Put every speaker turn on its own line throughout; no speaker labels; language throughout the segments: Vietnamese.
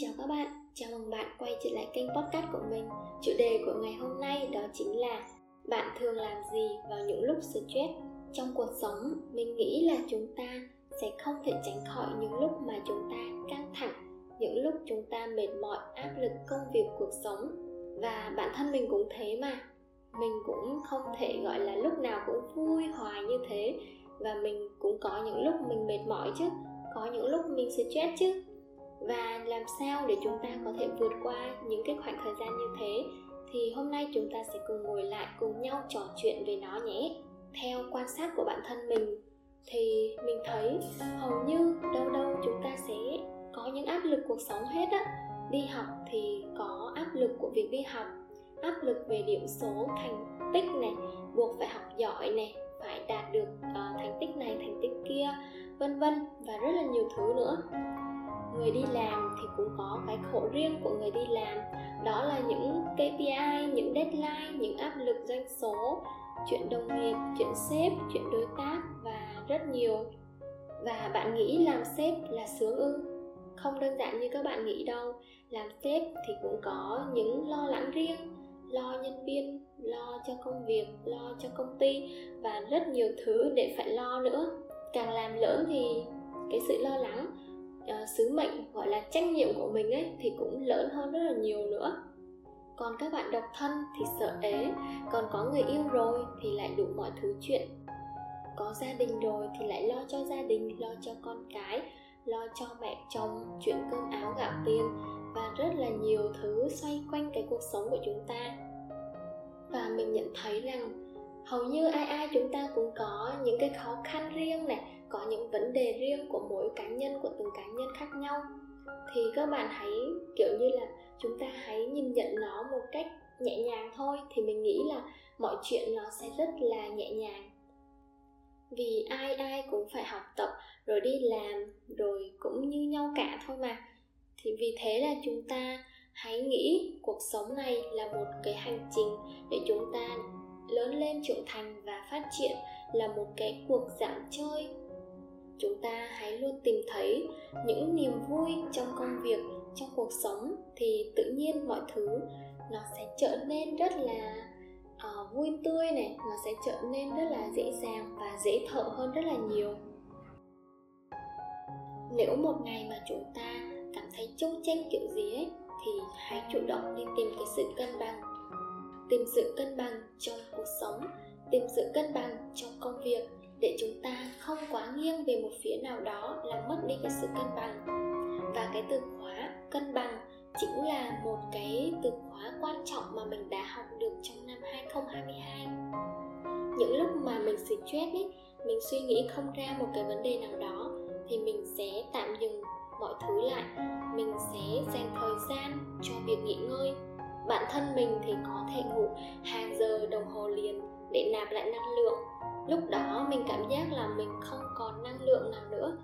chào các bạn, chào mừng bạn quay trở lại kênh podcast của mình. Chủ đề của ngày hôm nay đó chính là Bạn thường làm gì vào những lúc stress? Trong cuộc sống, mình nghĩ là chúng ta sẽ không thể tránh khỏi những lúc mà chúng ta căng thẳng Những lúc chúng ta mệt mỏi, áp lực công việc cuộc sống. Và bản thân mình cũng thế mà. Mình cũng không thể gọi là lúc nào cũng vui hoài như thế. Và mình cũng có những lúc mình mệt mỏi chứ Có những lúc mình stress chứ và làm sao để chúng ta có thể vượt qua những cái khoảng thời gian như thế? Thì hôm nay chúng ta sẽ cùng ngồi lại cùng nhau trò chuyện về nó nhé. Theo quan sát của bản thân mình thì mình thấy hầu như đâu đâu chúng ta sẽ có những áp lực cuộc sống hết á. Đi học thì có áp lực của việc đi học áp lực về điểm số thành tích này buộc phải học giỏi này phải đạt được uh, thành tích này thành tích kia vân vân và rất là nhiều thứ nữa người đi làm thì cũng có cái khổ riêng của người đi làm đó là những KPI, những deadline, những áp lực doanh số, chuyện đồng nghiệp, chuyện sếp, chuyện đối tác và rất nhiều. Và bạn nghĩ làm sếp là sướng ư? Không đơn giản như các bạn nghĩ đâu. Làm sếp thì cũng có những lo lắng riêng, lo nhân viên, lo cho công việc, lo cho công ty và rất nhiều thứ để phải lo nữa. Càng làm lớn thì cái sự lo lắng uh, sứ mệnh gọi là trách nhiệm của mình ấy thì cũng lớn hơn rất là nhiều nữa. Còn các bạn độc thân thì sợ ế còn có người yêu rồi thì lại đủ mọi thứ chuyện. Có gia đình rồi thì lại lo cho gia đình lo cho con cái lo cho mẹ chồng chuyện cơm áo gạo tiền và rất là nhiều thứ xoay quanh cái cuộc sống của chúng ta. Và mình nhận thấy rằng hầu như ai ai chúng ta cũng có những cái khó khăn riêng này có những vấn đề riêng của mỗi cá nhân, của từng cá nhân khác nhau. Thì các bạn hãy, kiểu như là, chúng ta hãy nhìn nhận nó một cách nhẹ nhàng thôi. Thì mình nghĩ là mọi chuyện nó sẽ rất là nhẹ nhàng. Vì ai ai cũng phải học tập, rồi đi làm, rồi cũng như nhau cả thôi mà. Thì vì thế là chúng ta hãy nghĩ cuộc sống này là một cái hành trình để chúng ta lớn lên trưởng thành và phát triển, là một cái cuộc dạo chơi chúng ta hãy luôn tìm thấy những niềm vui trong công việc trong cuộc sống thì tự nhiên mọi thứ nó sẽ trở nên rất là uh, vui tươi này nó sẽ trở nên rất là dễ dàng và dễ thở hơn rất là nhiều. Nếu một ngày mà chúng ta cảm thấy chung chênh kiểu gì ấy thì hãy chủ động đi tìm cái sự cân bằng. Tìm sự cân bằng trong cuộc sống tìm sự cân bằng trong công việc để chúng ta không quá nghiêng về một phía nào đó làm mất đi cái sự cân bằng. Và cái từ khóa cân bằng chính là một cái từ khóa quan trọng mà mình đã học được trong năm 2022 những lúc mà mình stress ấy mình suy nghĩ không ra một cái vấn đề nào đó, thì mình sẽ tạm dừng mọi thứ lại. Mình sẽ dành thời gian cho việc nghỉ ngơi. Bản thân mình thì có thể ngủ hàng giờ đồng hồ liền để nạp lại năng lượng. Lúc đó mình cảm giác là mình không còn năng lượng nào nữa.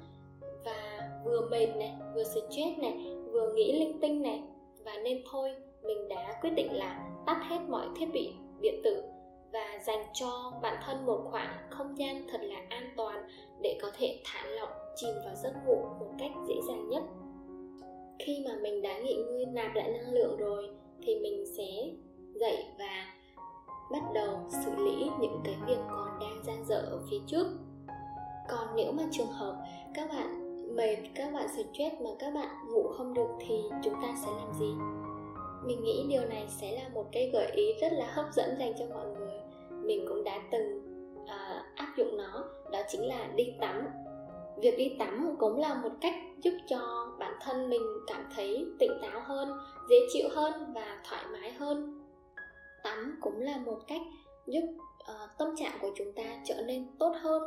Và vừa mệt này, vừa stress này, vừa nghĩ linh tinh này. Và nên thôi, mình đã quyết định là tắt hết mọi thiết bị điện tử và dành cho bản thân một khoảng không gian thật là an toàn để có thể thả lỏng, chìm vào giấc ngủ một cách dễ dàng nhất. Khi mà mình đã nghỉ ngơi, nạp lại năng lượng rồi, thì mình sẽ dậy và bắt đầu xử lý những cái việc còn đang dang dở ở phía trước. Còn nếu mà trường hợp các bạn mệt các bạn stress mà các bạn ngủ không được thì chúng ta sẽ làm gì? Mình nghĩ điều này sẽ là một cái gợi ý rất là hấp dẫn dành cho mọi người. Mình cũng đã từng uh, áp dụng nó đó chính là đi tắm. Việc đi tắm cũng là một cách giúp cho bản thân mình cảm thấy tỉnh táo hơn dễ chịu hơn và thoải mái hơn tắm cũng là một cách giúp uh, tâm trạng của chúng ta trở nên tốt hơn.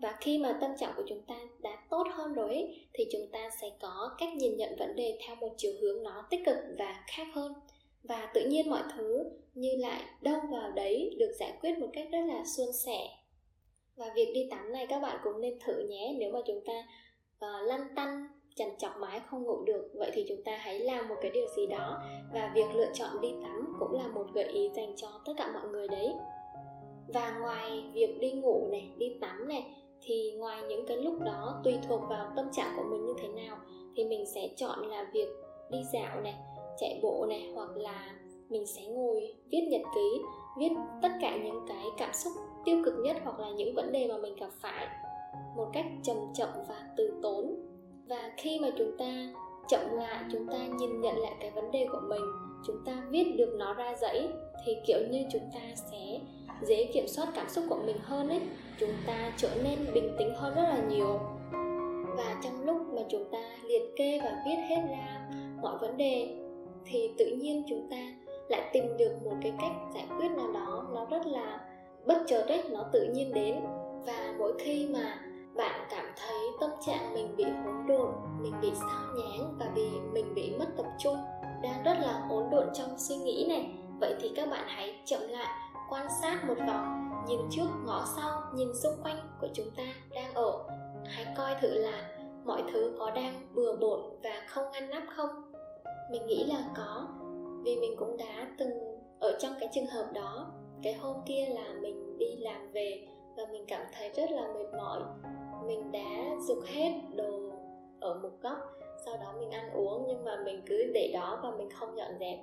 Và khi mà tâm trạng của chúng ta đã tốt hơn rồi ấy, thì chúng ta sẽ có cách nhìn nhận vấn đề theo một chiều hướng nó tích cực và khác hơn. Và tự nhiên mọi thứ như lại đâu vào đấy được giải quyết một cách rất là suôn sẻ. Và việc đi tắm này các bạn cũng nên thử nhé nếu mà chúng ta uh, lăn tăn chằn chọc mãi không ngủ được. Vậy thì chúng ta hãy làm một cái điều gì đó. Và việc lựa chọn đi tắm cũng là một gợi ý dành cho tất cả mọi người đấy. Và ngoài việc đi ngủ này, đi tắm này, thì ngoài những cái lúc đó tùy thuộc vào tâm trạng của mình như thế nào, thì mình sẽ chọn là việc đi dạo này, chạy bộ này, hoặc là mình sẽ ngồi viết nhật ký, viết tất cả những cái cảm xúc tiêu cực nhất hoặc là những vấn đề mà mình gặp phải một cách chậm chậm và từ tốn và khi mà chúng ta chậm lại, chúng ta nhìn nhận lại cái vấn đề của mình, chúng ta viết được nó ra giấy, thì kiểu như chúng ta sẽ dễ kiểm soát cảm xúc của mình hơn ấy. Chúng ta trở nên bình tĩnh hơn rất là nhiều. Và trong lúc mà chúng ta liệt kê và viết hết ra mọi vấn đề, thì tự nhiên chúng ta lại tìm được một cái cách giải quyết nào đó nó rất là bất chợt đấy nó tự nhiên đến. Và mỗi khi mà bạn cảm thấy tâm trạng mình bị hỗn độn, mình bị sao nhãng và vì mình bị mất tập trung đang rất là hỗn độn trong suy nghĩ này. Vậy thì các bạn hãy chậm lại, quan sát một vòng, nhìn trước ngõ sau, nhìn xung quanh của chúng ta đang ở. Hãy coi thử là mọi thứ có đang bừa bộn và không ngăn nắp không? Mình nghĩ là có, vì mình cũng đã từng ở trong cái trường hợp đó. Cái hôm kia là mình đi làm về và mình cảm thấy rất là mệt mỏi mình đã dục hết đồ ở một góc, sau đó mình ăn uống, nhưng mà mình cứ để đó và mình không dọn dẹp.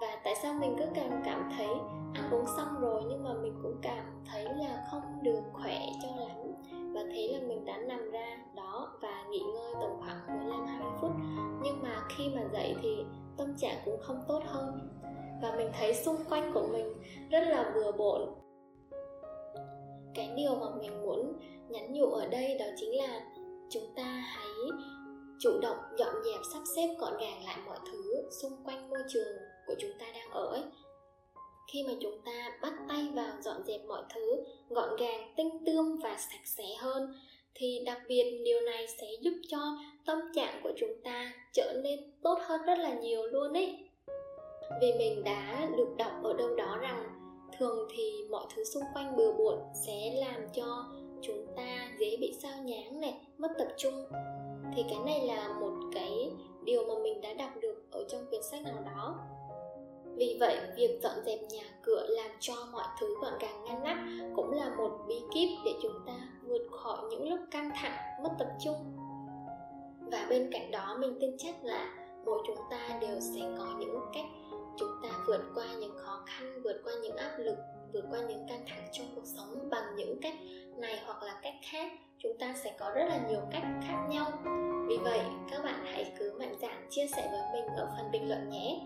Và tại sao mình cứ càng cảm thấy ăn uống xong rồi nhưng mà mình cũng cảm thấy là không được khỏe cho lắm, và thế là mình đã nằm ra đó và nghỉ ngơi tầm khoảng 15 20 phút. Nhưng mà khi mà dậy thì tâm trạng cũng không tốt hơn. Và mình thấy xung quanh của mình rất là bừa bộn cái điều mà mình muốn nhắn nhủ ở đây đó chính là chúng ta hãy chủ động, dọn dẹp, sắp xếp gọn gàng lại mọi thứ xung quanh môi trường của chúng ta đang ở ấy. Khi mà chúng ta bắt tay vào dọn dẹp mọi thứ gọn gàng, tinh tươm và sạch sẽ hơn, thì đặc biệt điều này sẽ giúp cho tâm trạng của chúng ta trở nên tốt hơn rất là nhiều luôn ấy. Vì mình đã được đọc ở đâu đó rằng thường thì mọi thứ xung quanh bừa bộn sẽ làm cho chúng ta dễ bị sao nhãng này, mất tập trung. Thì cái này là một cái điều mà mình đã đọc được ở trong quyển sách nào đó. Vì vậy, việc dọn dẹp nhà cửa làm cho mọi thứ gọn gàng, ngăn nắp cũng là một bí kíp để chúng ta vượt khỏi những lúc căng thẳng, mất tập trung. Và bên cạnh đó, mình tin chắc là mỗi chúng ta đều sẽ có những cách chúng ta vượt qua những khó khăn, vượt qua những áp lực, vượt qua những căng thẳng trong cuộc sống bằng những cách này hoặc là cách khác, chúng ta sẽ có rất là nhiều cách khác nhau. Vì vậy, các bạn hãy cứ mạnh dạn chia sẻ với mình ở phần bình luận nhé.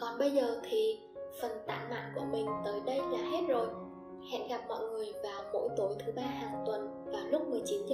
Còn bây giờ thì phần tản mạn của mình tới đây là hết rồi. Hẹn gặp mọi người vào mỗi tối thứ ba hàng tuần vào lúc 19 giờ